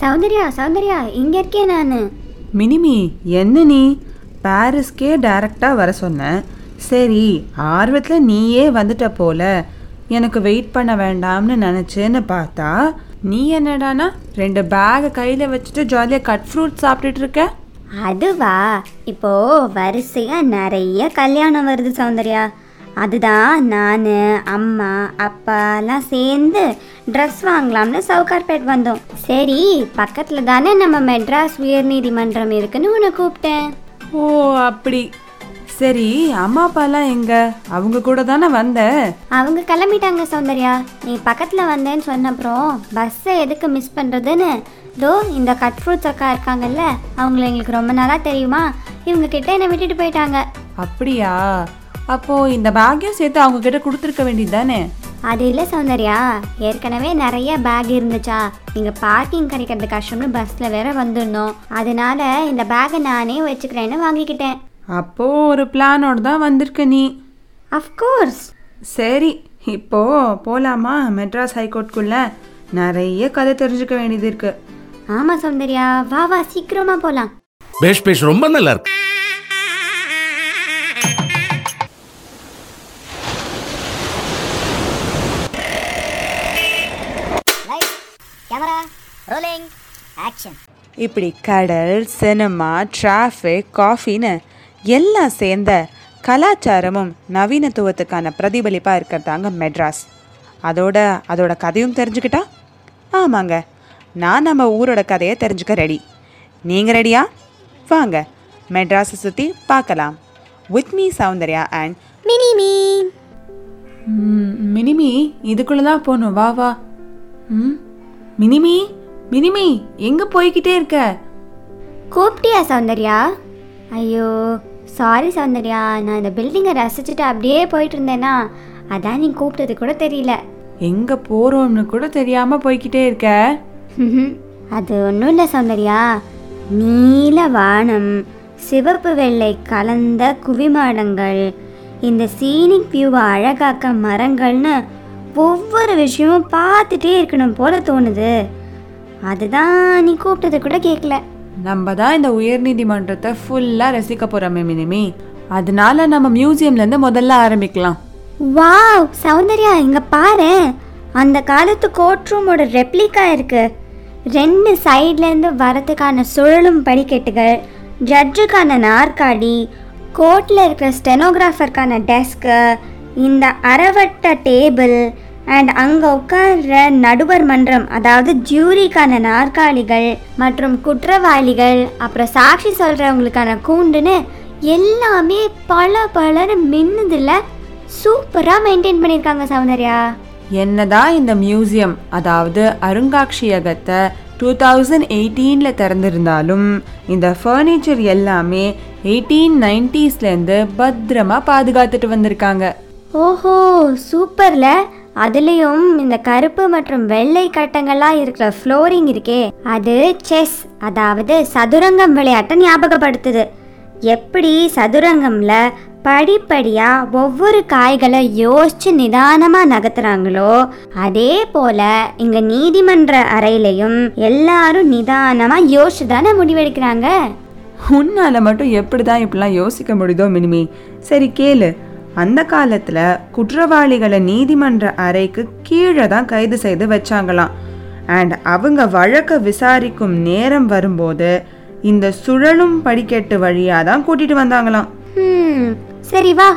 சௌந்தர்யா சௌந்தர்யா இங்க இருக்கேன் நான். மினிமி என்ன நீ? பாரிஸ்க்கே டைரக்டாக வர சொன்னேன் சரி ஆர்வத்தில் நீயே வந்துட்ட போல. எனக்கு வெயிட் பண்ண வேண்டாம்னு நினச்சேன்னு பார்த்தா நீ என்னடானா ரெண்டு பேகை கையில் வச்சுட்டு ஜாலியாக கட் ஃப்ரூட் சாப்பிட்டுட்டு இருக்க? அதுவா? இப்போ வரிசையா நிறைய கல்யாணம் வருது சௌந்தர்யா. அதுதான் நான் அம்மா அப்பாலாம் சேர்ந்து ட்ரெஸ் வாங்கலாம்னு சவுகார்பேட் வந்தோம். சரி பக்கத்தில் தானே நம்ம மெட்ராஸ் உயர்நீதிமன்றம் இருக்குன்னு உன்னை கூப்பிட்டேன். ஓ அப்படி. சரி அம்மா அப்பாலாம் எங்க? அவங்க கூட தானே வந்த? அவங்க கிளம்பிட்டாங்க சௌந்தர்யா. நீ பக்கத்தில் வந்தேன்னு சொன்னப்புறம் பஸ்ஸை எதுக்கு மிஸ் பண்ணுறதுன்னு தோ இந்த கட் ஃப்ரூட்ஸ் அக்கா இருக்காங்கல்ல அவங்கள எங்களுக்கு ரொம்ப நாளாக தெரியுமா? இவங்க கிட்ட என்னை விட்டுட்டு போயிட்டாங்க. அப்படியா? அப்போ இந்த பேக்கையும் சேர்த்து அவங்க கிட்ட கொடுத்துருக்க வேண்டியது தானே அது இல்லை சௌந்தர்யா. ஏற்கனவே நிறைய பேக் இருந்துச்சா. இங்கே பார்க்கிங் கிடைக்கிறது கஷ்டம்னு பஸ்ஸில் வேற வந்துருந்தோம் அதனால இந்த பேக்கை நானே வச்சுக்கிறேன்னு வாங்கிக்கிட்டேன். அப்போ ஒரு பிளானோட தான் வந்திருக்க நீ. அஃப்கோர்ஸ் சரி இப்போ போலாமா? மெட்ராஸ் ஹைகோர்ட்குள்ள நிறைய கதை தெரிஞ்சுக்க வேண்டியது இருக்கு. ஆமாம் சௌந்தர்யா. வா வா சீக்கிரமாக போகலாம் பேஷ் பேஷ் ரொம்ப நல்லா இருக்கு. ரோலிங் ஆக்ஷன் இப்படி கடல் சினிமா டிராஃபிக் காஃபின்னு எல்லாம் சேர்ந்த கலாச்சாரமும் நவீனத்துவத்துக்கான பிரதிபலிப்பாக இருக்கிறதாங்க மெட்ராஸ். அதோட அதோட கதையும் தெரிஞ்சுக்கிட்டா? ஆமாங்க. நான் நம்ம ஊரோட கதையை தெரிஞ்சுக்க ரெடி நீங்கள் ரெடியா வாங்க. மெட்ராஸை சுற்றி பார்க்கலாம். With me Soundarya and mini me mini me இதுக்குள்ளே தான் போகணும். வா வா. ம் மினிமி மினிமி எங்கே போய்கிட்டே இருக்க? கூப்பிட்டியா சௌந்தர்யா? ஐயோ சாரி சௌந்தர்யா நான் இந்த பில்டிங்கை ரசிச்சுட்டு அப்படியே போயிட்டு இருந்தேனா அதான் நீ கூப்பிட்டது கூட தெரியல. எங்கே போகிறோம்னு கூட தெரியாமல் போய்கிட்டே இருக்க? அது ஒன்றும் இல்லை சௌந்தர்யா. நீல வானம் சிவப்பு வெள்ளை கலந்த குவிமாடங்கள் இந்த சீனிக் வியூவை அழகாக்க மரங்கள்னு ஒவ்வொரு விஷயமும் பார்த்துட்டே இருக்கணும் போல தோணுது. அதுதான் நீ கூப்பிட்டது கூட கேட்கல நம்ம தான் இந்த உயர்நீதிமன்றத்தை ஃபுல்லாக ரசிக்க போகிறோமே மினிமி. அதனால நம்ம மியூசியம்லேருந்து முதல்ல ஆரம்பிக்கலாம். வாவ் சௌந்தர்யா இங்க பாரு. அந்த காலத்து கோர்ட் ரூமோட ரெப்ளிகா இருக்கு. ரெண்டு சைட்ல இருந்து வரதுக்கான சுழலும் படிக்கட்டுகள் ஜட்ஜுக்கான நாற்காலி கோர்ட்ல இருக்கிற ஸ்டெனோகிராஃபருக்கான டெஸ்க்கு இந்த அறவட்ட டேபிள் அண்ட் அங்கே உட்கார்ற நடுவர் மன்றம் அதாவது ஜூரிக்கான நாற்காலிகள் மற்றும் குற்றவாளிகள் அப்புறம் சாட்சி சொல்கிறவங்களுக்கான கூண்டுன்னு எல்லாமே பல பலன்னு மின்னுதில்ல சூப்பராக மெயின்டைன் பண்ணியிருக்காங்க சௌந்தர்யா. என்னதான் இந்த மியூசியம் அதாவது அருங்காட்சியகத்தை டூ தௌசண்ட் எயிட்டீனில் திறந்திருந்தாலும் இந்த ஃபர்னிச்சர் எல்லாமே எயிட்டீன் நைன்டிஸ்லேருந்து பத்திரமா பாதுகாத்துட்டு வந்திருக்காங்க. ஓஹோ சூப்பர்ல. அதுலேயும் இந்த கருப்பு மற்றும் வெள்ளை கட்டங்கள்லாம் இருக்கிற ஃப்ளோரிங் இருக்கே அது செஸ் அதாவது சதுரங்கம் விளையாட்டை ஞாபகப்படுத்துது. எப்படி சதுரங்கம்ல படிப்படியா ஒவ்வொரு காய்களை யோசிச்சு நிதானமா நகர்த்துறாங்களோ அதே போல இங்க நீதிமன்ற அறையிலையும் எல்லாரும் நிதானமா யோசிச்சு தானே முடிவெடுக்கிறாங்க? உன்னால மட்டும் எப்படி தான் இப்படிலாம் யோசிக்க முடியுதோ மினிமி. சரி கேளு. அந்த காலத்தில் குற்றவாளிகளை நீதிமன்ற அறைக்கு கீழே தான் கைது செய்து வச்சாங்களாம். அண்ட் அவங்க வழக்கை விசாரிக்கும் நேரம் வரும்போது இந்த சுழலும் படிக்கட்டு வழியாக தான் கூட்டிட்டு வந்தாங்களாம். சரி வா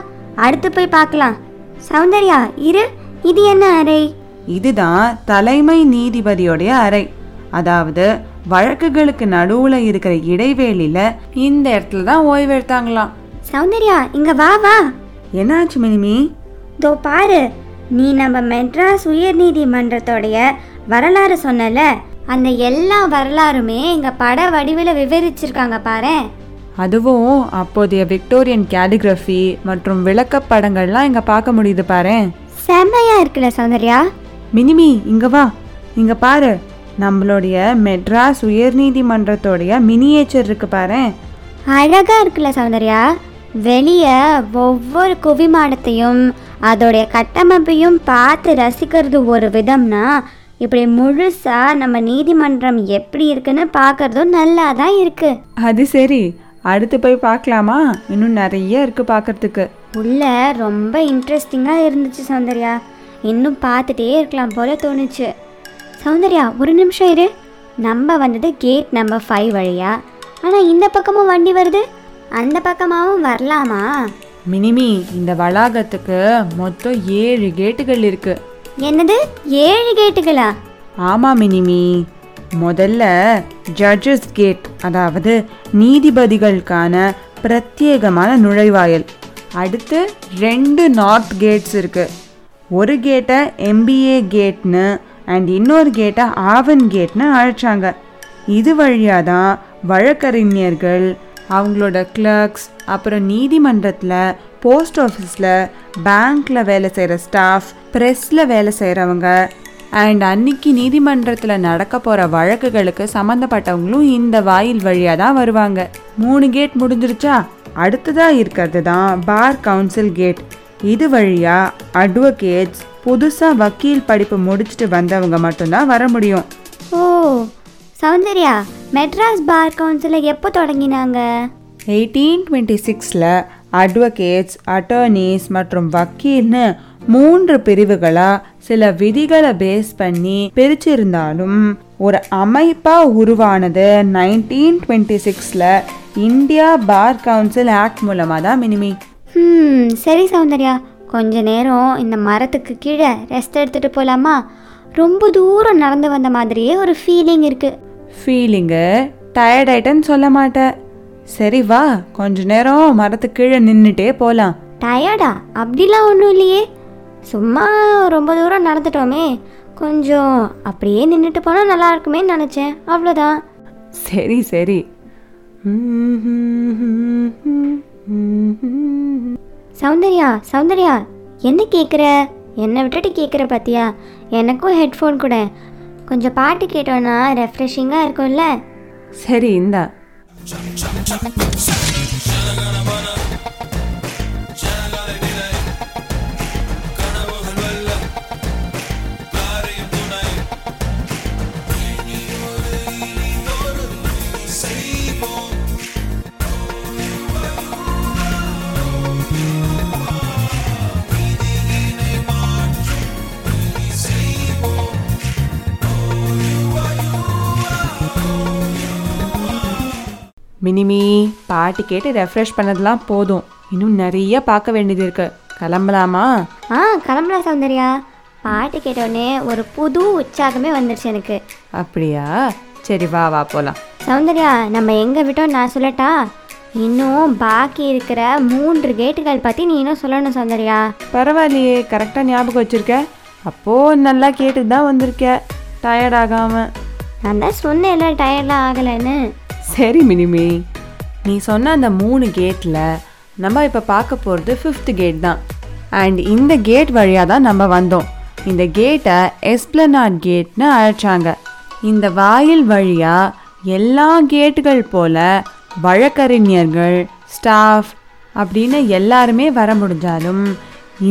அடுத்து போய் பார்க்கலாம். சௌந்தர்யா இரு இது என்ன அறை? இதுதான் தலைமை நீதிபதியோடைய அறை. அதாவது வழக்குகளுக்கு நடுவுல இருக்கிற இடைவேளியில இந்த இடத்துல தான் ஓய்வு எடுத்தாங்களாம். சௌந்தர்யா இங்க வா வா. என்னாச்சு மினிமி? தோ பாரு நீ நம்ம மெட்ராஸ் உயர்நீதிமன்றத்தோடைய வரலாறு சொன்னல அந்த எல்லா வரலாறுமே இங்க பட வடிவில் விவரிச்சிருக்காங்க பாரேன் அதுவும் அப்போதைய விக்டோரியன் கேலிகிராஃபி மற்றும் விளக்கப்படங்கள்லாம் இங்க பார்க்க முடியுது பாரேன் செம்மையா இருக்குல்ல சௌந்தர்யா. மினிமி இங்க வா. இங்க பாரு நம்மளுடைய மெட்ராஸ் உயர்நீதிமன்றத்தோடைய மினியேச்சர் இருக்கு பாரேன் அழகா இருக்குல்ல சௌந்தர்யா. வெளியே ஒவ்வொரு குவிமாடத்தையும் அதோடைய கட்டமைப்பையும் பார்த்து ரசிக்கிறது ஒரு விதம்னா இப்படி முழுசாக நம்ம நீதிமன்றம் எப்படி இருக்குன்னு பார்க்கறதும் நல்லா தான் இருக்குது அது சரி. அடுத்து போய் பார்க்கலாமா? இன்னும் நிறைய இருக்கு பார்க்கறதுக்கு. உள்ள ரொம்ப இன்ட்ரெஸ்டிங்காக இருந்துச்சு சௌந்தர்யா. இன்னும் பார்த்துட்டே இருக்கலாம் போல தோணுச்சு. சௌந்தர்யா ஒரு நிமிஷம் இரு. நம்ம வந்தது கேட் நம்பர் ஃபைவ் வழியா? ஆனால் இந்த பக்கமும் வண்டி வருது. அந்த பக்கமாகவும் வரலாமா? மினிமி இந்த வளாகத்துக்கு மொத்தம் ஏழு கேட்டுகள் இருக்கு. என்னது? ஏழு கேட்டுகளா? ஆமா மினிமி. முதல்ல ஜட்ஜஸ் கேட் அதாவது நீதிபதிகளுக்கான பிரத்யேகமான நுழைவாயில். அடுத்து ரெண்டு நார்த் கேட்ஸ் இருக்கு. ஒரு கேட்டை எம்பிஏ கேட்னு அண்ட் இன்னொரு கேட்டை ஆவன் கேட்னு அழைச்சாங்க. இது வழியாக தான் வழக்கறிஞர்கள் அவங்களோட கிளர்க்ஸ் அப்புறம் நீதிமன்றத்தில் போஸ்ட் ஆஃபீஸில் பேங்க்கில் வேலை செய்கிற ஸ்டாஃப் ப்ரெஸ்ஸில் வேலை செய்கிறவங்க அண்ட் அன்னைக்கு நீதிமன்றத்தில் நடக்க போகிற வழக்குகளுக்கு சம்மந்தப்பட்டவங்களும் இந்த வாயில் வழியாக தான் வருவாங்க. மூணு கேட் முடிஞ்சிருச்சா? அடுத்ததாக இருக்கிறது தான் பார் கவுன்சில் கேட் இது வழியாக அட்வொகேட்ஸ் புதுசாக வக்கீல் படிப்பு முடிச்சுட்டு வந்தவங்க மட்டும்தான் வர முடியும். ஓ சௌந்தர்யா மெட்ராஸ் பார் கவுன்சிலை எப்போ தொடங்கினாங்க? எயிட்டீன் டுவெண்ட்டி சிக்ஸில் அட்வொகேட்ஸ் அட்டர்னீஸ் மற்றும் வக்கீல்னு மூன்று பிரிவுகளாக சில விதிகளை பேஸ் பண்ணி பிரிச்சிருந்தாலும் ஒரு அமைப்பாக உருவானது நைன்டீன் டுவெண்ட்டி சிக்ஸில் இந்தியா பார் கவுன்சில் ஆக்ட் மூலமாக தான் மினிமி. சரி சௌந்தர்யா. கொஞ்ச நேரம் இந்த மரத்துக்கு கீழே ரெஸ்ட் எடுத்துகிட்டு போகலாமா ரொம்ப தூரம் நடந்து வந்த மாதிரியே ஒரு ஃபீலிங் இருக்குது ஃபீலிங்கு டயர்ட் ஆயிட்டேன்னு சொல்ல மாட்டேன். சரி வா கொஞ்ச நேரம் மரத்துக்கு கீழே நின்றுட்டே போகலாம் டயர்டா அப்படிலாம் ஒன்றும் இல்லையே. சும்மா ரொம்ப தூரம் நடந்துட்டோமே. கொஞ்சம் அப்படியே நின்றுட்டு போனால் நல்லா இருக்குமேன்னு நினச்சேன். அவ்வளோதான் சரி சரி. சௌந்தர்யா சௌந்தர்யா என்ன கேட்குற என்னை விட்டுட்டு கேட்குற பார்த்தியா எனக்கும் ஹெட்ஃபோன் கூட. கொஞ்சம் பாட்டு கேட்டோன்னா ரெஃப்ரெஷிங்காக இருக்கும்ல? சரி இந்தா. மினிமி பாட்டு கேட்டு ரெஃப்ரெஷ் பண்ணதெல்லாம் போதும். இன்னும் நிறைய பார்க்க வேண்டியது இருக்கு. கிளம்பலாமா? ஆ கிளம்பலாம் சௌந்தர்யா. பாட்டு கேட்டோடனே ஒரு புது உற்சாகமே வந்துருச்சு எனக்கு. அப்படியா? சரி வா வா போகலாம் சௌந்தர்யா நம்ம எங்கே விட்டோம் நான் சொல்லட்டா? இன்னும் பாக்கி இருக்கிற மூன்று கேட்டுகள் பற்றி நீ இன்னும் சொல்லணும் சௌந்தர்யா. பரவாயில்லையே கரெக்டாக ஞாபகம் வச்சிருக்க. அப்போ நல்லா கேட்டு தான் வந்திருக்க. டயர்ட் ஆகாம. நான் தான் சொன்னேன்ல டயர்ட்லாம் ஆகலைன்னு. சரி மினிமி. நீ சொன்ன அந்த மூணு கேட்டில் நம்ம இப்போ பார்க்க போகிறது ஃபிஃப்த் கேட் தான். அண்ட் இந்த கேட் வழியாக தான் நம்ம வந்தோம். இந்த கேட்டை எஸ்பிளனாட் கேட்னு அழைச்சாங்க. இந்த வாயில் வழியாக எல்லா கேட்டுகள் போல வழக்கறிஞர்கள் ஸ்டாஃப் அப்படின்னு எல்லாருமே வர முடிஞ்சாலும்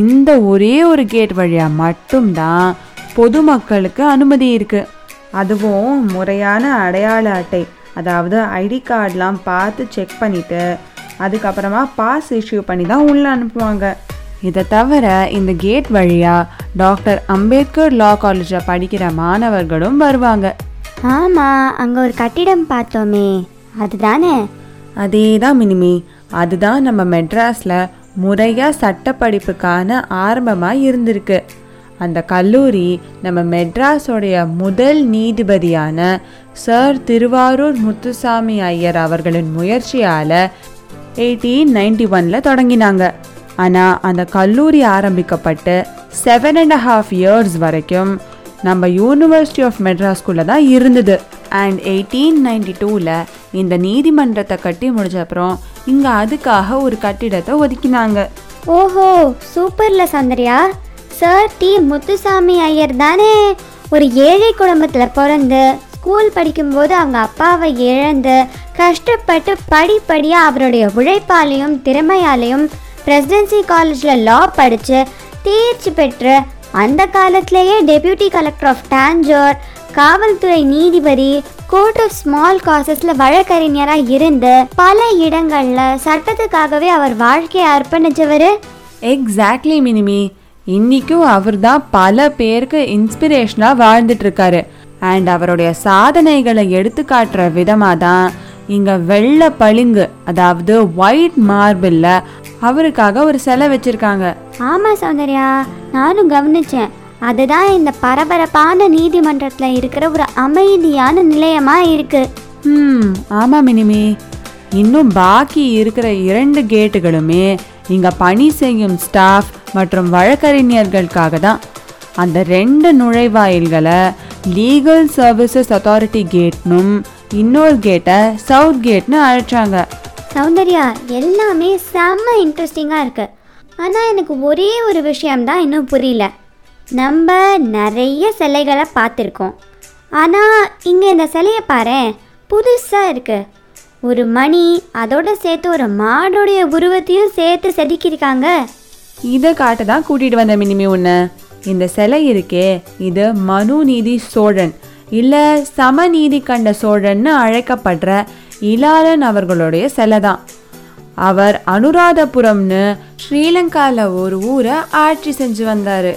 இந்த ஒரே ஒரு கேட் வழியாக மட்டும்தான் பொதுமக்களுக்கு அனுமதி இருக்குது அதுவும் முறையான அடையாள அட்டை. அதாவது ஐடி கார்டெலாம் பார்த்து செக் பண்ணிவிட்டு அதுக்கப்புறமா பாஸ் இஷ்யூ பண்ணி தான் உள்ளே அனுப்புவாங்க. இதை தவிர இந்த கேட் வழியாக டாக்டர் அம்பேத்கர் லா காலேஜில் படிக்கிற மாணவர்களும் வருவாங்க. ஆமாம் அங்கே ஒரு கட்டிடம் பார்த்தோமே. அதுதானே? அதே தான் மினிமி. அதுதான் நம்ம மெட்ராஸில் முறையாக சட்டப்படிப்புக்கான ஆரம்பமாக இருந்திருக்கு. அந்த கல்லூரி நம்ம மெட்ராஸோடைய முதல் நீதிபதியான சர் திருவாரூர் முத்துசாமி ஐயர் அவர்களின் முயற்சியால் எயிட்டீன் நைன்டி ஒனில் தொடங்கினாங்க. ஆனால் அந்த கல்லூரி ஆரம்பிக்கப்பட்டு செவன் அண்ட் ஹாஃப் இயர்ஸ் வரைக்கும் நம்ம யூனிவர்சிட்டி ஆஃப் மெட்ராஸ்குள்ளே தான் இருந்தது. அண்ட் எயிட்டீன் நைன்டி டூவில் இந்த நீதிமன்றத்தை கட்டி முடிச்ச அப்புறம் இங்கே அதுக்காக ஒரு கட்டிடத்தை ஒதுக்கினாங்க. ஓஹோ சூப்பர்ல சந்திரியா. சார் டி முத்துசாமி ஐயர் தானே. ஒரு ஏழை குடும்பத்தில் பிறந்து ஸ்கூல் படிக்கும்போது அவங்க அப்பாவை இழந்து கஷ்டப்பட்டு படிப்படியாக அவருடைய உழைப்பாலையும் திறமையாலையும் பிரசிடென்சி காலேஜில் லா படித்து தேர்ச்சி பெற்று அந்த காலத்திலேயே டெபியூட்டி கலெக்டர் ஆஃப் டான்ஜோர் காவல்துறை நீதிபதி கோர்ட் ஆஃப் ஸ்மால் காசஸில் வழக்கறிஞராக இருந்து பல இடங்களில் சட்டத்துக்காகவே அவர் வாழ்க்கையை அர்ப்பணிச்சவர். எக்ஸாக்ட்லி மினிமி. இன்றைக்கும் அவர் தான் பல பேருக்கு இன்ஸ்பிரேஷனாக வாழ்ந்துட்டு இருக்காரு. அண்ட் அவருடைய சாதனைகளை எடுத்து காட்டுற விதமாக தான் இங்கே வெள்ளை பளிங்கு அதாவது ஒயிட் மார்பிளில் அவருக்காக ஒரு சிலை வச்சுருக்காங்க. ஆமா சௌந்தர்யா நானும் கவனிச்சேன். அதுதான் இந்த பரபரப்பான நீதிமன்றத்தில் இருக்கிற ஒரு அமைதியான நிலையமா இருக்கு. ம் ஆமாம் மினிமி. இன்னும் பாக்கி இருக்கிற இரண்டு கேட்டுகளுமே இங்கே பணி செய்யும் ஸ்டாஃப் மற்றும் வழக்கறிஞர்களுக்காக தான். அந்த ரெண்டு நுழைவாயில்களை லீகல் சர்வீசஸ் அத்தாரிட்டி கேட்னும் இன்னொரு கேட்டை சவுத் கேட்னு அழைச்சாங்க. சௌந்தர்யா எல்லாமே செம்ம இன்ட்ரெஸ்டிங்காக இருக்கு. ஆனால் எனக்கு ஒரே ஒரு விஷயம்தான் இன்னும் புரியல. நம்ம நிறைய சிலைகளை பார்த்துருக்கோம். ஆனால் இங்கே இந்த சிலையை பாரேன் புதுசாக இருக்கு. ஒரு மணி அதோட சேர்த்து ஒரு மாடோடைய உருவத்தையும் சேர்த்து செதுக்கியிருக்காங்க. இதை காட்ட தான் கூட்டிட்டு வந்த மினிமி உன்னை. இந்த சிலை இருக்கே இது மனுநீதி சோழன். இல்லை சமநீதி கண்ட சோழன்னு அழைக்கப்படுற இலாலன் அவர்களுடைய சிலை தான் அவர் அனுராதபுரம்னு ஸ்ரீலங்காவில் ஒரு ஊரை ஆட்சி செஞ்சு வந்தார்.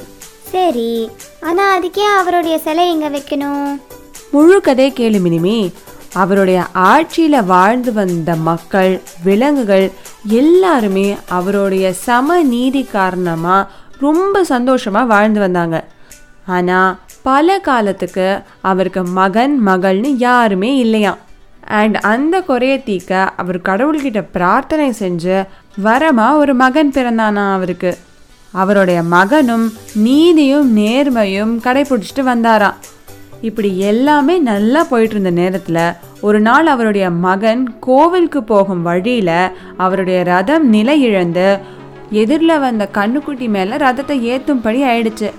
சரி ஆனால் அதுக்கே அவருடைய சிலை எங்கே வைக்கணும்? முழு கதை கேளு மினிமி. அவருடைய ஆட்சியில் வாழ்ந்து வந்த மக்கள் விலங்குகள் எல்லாருமே அவருடைய சம நீதி காரணமாக ரொம்ப சந்தோஷமாக வாழ்ந்து வந்தாங்க. ஆனால் பல காலத்துக்கு அவருக்கு மகன் மகள்னு யாருமே இல்லையாம். அண்ட் அந்த குறைய தீக்க அவர் கடவுள்கிட்ட பிரார்த்தனை செஞ்சு வரமா ஒரு மகன் பிறந்தானா அவருக்கு. அவருடைய மகனும் நீதியும் நேர்மையும் கடைபிடிச்சிட்டு வந்தாராம். இப்படி எல்லாமே நல்லா போயிட்டு இருந்த நேரத்தில் ஒரு நாள் அவருடைய மகன் கோவிலுக்கு போகும் வழியில் அவருடைய ரதம் நிலை இழந்து எதிரில் வந்த கண்ணுக்குட்டி மேலே ரதத்தை ஏற்றும்படி ஆயிடுச்சு.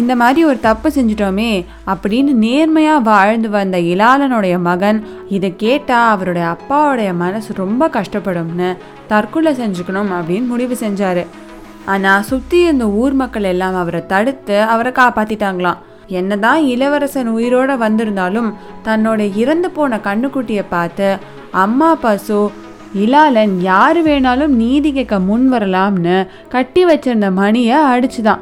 இந்த மாதிரி ஒரு தப்பு செஞ்சிட்டோமே அப்படின்னு நேர்மையாக வாழ்ந்து வந்த இலாலனுடைய மகன் இதை கேட்டால் அவருடைய அப்பாவுடைய மனசு ரொம்ப கஷ்டப்படும்னு தற்கொலை செஞ்சுக்கணும் அப்படின்னு முடிவு செஞ்சார். ஆனால் சுற்றி இருந்த ஊர் மக்கள் எல்லாம் அவரை தடுத்து அவரை காப்பாற்றிட்டாங்களாம் என்னதான் இளவரசன் உயிரோடு வந்திருந்தாலும் தன்னோட இறந்து போன கண்ணுக்குட்டியை பார்த்து அம்மா பசு இலாலன் யார் வேணாலும் நீதி கேட்க முன் வரலாம்னு கட்டி வச்சிருந்த மணியை அடிச்சுதான்.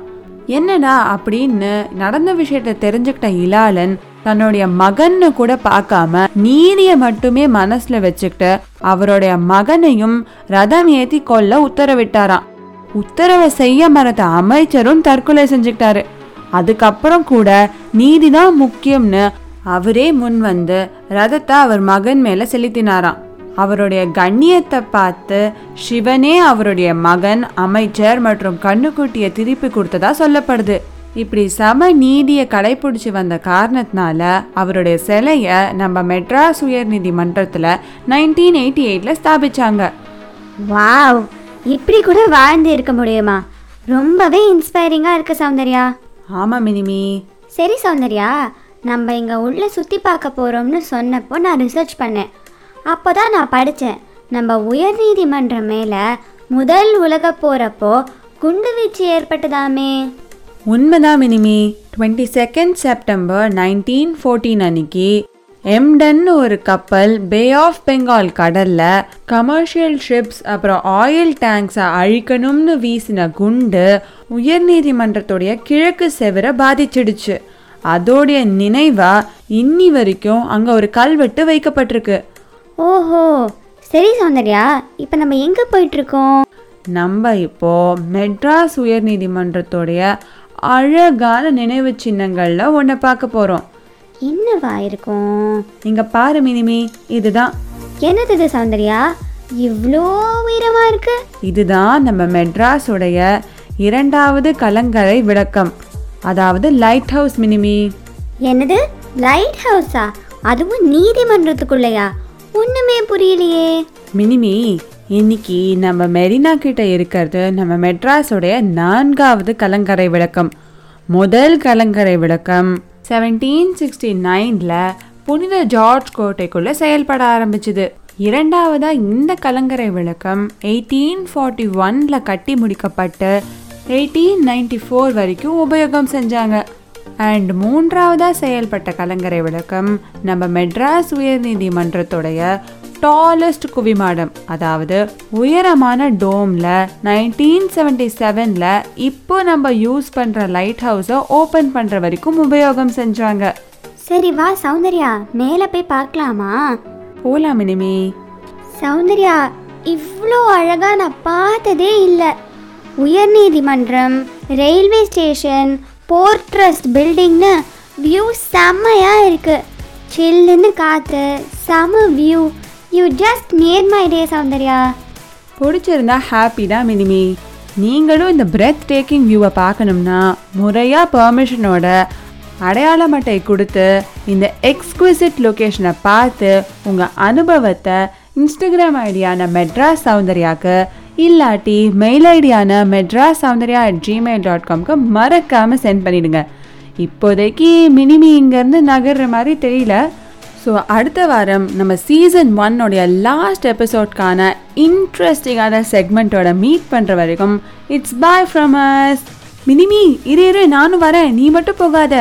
என்னடா அப்படின்னு நடந்த விஷயத்த தெரிஞ்சுக்கிட்ட இலாலன் தன்னுடைய மகன்னு கூட பார்க்காம நீதியை மட்டுமே மனசுல வச்சுக்கிட்டு அவருடைய மகனையும் ரதம் ஏத்தி கொல்ல உத்தரவிட்டாராம். உத்தரவை செய்ய மறந்த அமைச்சரும் தற்கொலை செஞ்சுக்கிட்டாரு. அதுக்கப்புறம் கூட நீதிதான் முக்கியம்னு அவரே முன் வந்து ரதத்தை அவர் மகன் மேல செலுத்தினாராம். அவருடைய கண்ணியத்தை பார்த்து சிவனே அவருடைய மகன் அமைச்சர் மற்றும் கண்ணுக்குட்டியை திருப்பி கொடுத்ததா சொல்லப்படுது. இப்படி சம நீதியை கடைபிடிச்சு வந்த காரணத்தினால அவருடைய சிலையை நம்ம மெட்ராஸ் உயர் நீதிமன்றத்தில் நைன்டீன் எயிட்டி எயிட்டில் ஸ்தாபிச்சாங்க. வாவ்! இப்படி கூட வாழ்ந்து இருக்க முடியுமா? ரொம்பவே இன்ஸ்பைரிங்காக இருக்கு சௌந்தர்யா. ஆமாம் மினிமி. சரி சௌந்தர்யா நம்ம இங்கே உள்ள சுற்றி பார்க்க போகிறோம்னு சொன்னப்போ நான் ரிசர்ச் பண்ணேன். அப்போ தான் நான் படித்தேன் நம்ம உயர்நீதிமன்றம் மேலே முதல் உலக போகிறப்போ குண்டுவீச்சு ஏற்பட்டதாமே. உண்மைதான் mini me. Twenty second September nineteen fourteen அன்னைக்கு எம்டன்னு ஒரு கப்பல் பே ஆஃப் பெங்கால் கடலில் கமர்ஷியல் ஷிப்ஸ் அப்புறம் ஆயில் டேங்க்ஸை அழிக்கணும்னு வீசின குண்டு உயர்நீதிமன்றத்துடைய கிழக்கு செவரை பாதிச்சிடுச்சு. அதோடைய நினைவாக இன்னி வரைக்கும் அங்கே ஒரு கல்வெட்டு வைக்கப்பட்டிருக்கு. ஓஹோ சரி சௌந்தர்யா இப்போ நம்ம எங்கே போயிட்டுருக்கோம்? நம்ம இப்போ மெட்ராஸ் உயர்நீதிமன்றத்துடைய அழகான நினைவு சின்னங்கள்ல ஒன்றை பார்க்க போறோம். என்னவா இருக்கும்? இங்க பாரு மினிமி இதுதான். என்னது இது சௌந்தர்யா? இவ்வளோ உயரமாக இருக்கு? இதுதான் நம்ம மெட்ராஸ் உடைய இரண்டாவது கலங்கரை விளக்கம். அதாவது லைட் ஹவுஸ் மினிமி. என்னது? லைட் ஹவுஸா? அதுவும் நீதிமன்றத்துக்குள்ளேயா? ஒன்றுமே புரியலையே. மினிமி இன்னைக்கு நம்ம மெரினா கிட்ட இருக்கிறது நம்ம மெட்ராஸோடைய நான்காவது கலங்கரை விளக்கம். முதல் கலங்கரை விளக்கம் செவன்டீன் சிக்ஸ்டி நைனில் புனித ஜார்ஜ் கோட்டைக்குள்ள செயல்பட ஆரம்பிச்சுது. இரண்டாவதா இந்த கலங்கரை விளக்கம் எயிட்டீன் ஃபார்ட்டி ஒன்ல கட்டி முடிக்கப்பட்டு எயிட்டீன் நைன்டி ஃபோர் வரைக்கும் உபயோகம் செஞ்சாங்க. அண்ட் மூன்றாவதாக செயல்பட்ட கலங்கரை விளக்கம் நம்ம மெட்ராஸ் உயர்நீதிமன்றத்துடைய டாலஸ்ட் குவிமாடம் அதாவது உயரமான டோமில் நைன்டீன் செவன்டி செவனில் இப்போ நம்ம யூஸ் பண்ணுற லைட் ஹவுஸை ஓப்பன் பண்ணுற வரைக்கும் உபயோகம் செஞ்சாங்க. சரி வா சௌந்தர்யா மேலே போய் பார்க்கலாமா? போலாம் இனிமே. சௌந்தர்யா இவ்வளோ அழகா நான் பார்த்ததே இல்லை. உயர்நீதிமன்றம் ரயில்வே ஸ்டேஷன் போர்ட் ட்ரஸ்ட் பில்டிங்னு வியூ செம்மையாக இருக்குது சில்லுன்னு காற்று செம view you just near my day Soundarya. பிடிச்சிருந்தா ஹாப்பி தான் மினிமி. நீங்களும் இந்த பிரெத் டேக்கிங் வியூவை பார்க்கணும்னா முறையாக பெர்மிஷனோட அடையாள அட்டை கொடுத்து இந்த எக்ஸ்குவிசிட் லொக்கேஷனை பார்த்து உங்கள் அனுபவத்தை இன்ஸ்டாகிராம் ஐடியான மெட்ராஸ் சௌந்தர்யாக்கு இல்லாட்டி mail ஐடியான Madras Soundarya at Gmail dot காம்க்கு மறக்காமல் சென்ட் பண்ணிடுங்க. இப்போதைக்கு மினிமி இங்கேருந்து நகர்ற மாதிரி தெரியல. ஸோ அடுத்த வாரம் நம்ம சீசன் ஒன்னுடைய லாஸ்ட் எபிசோட்கான இன்ட்ரெஸ்டிங்கான செக்மெண்ட்டோட மீட் பண்ணுற வரைக்கும் it's bye from us mini me இரு இரு நானும் வரேன். நீ மட்டும் போகாத.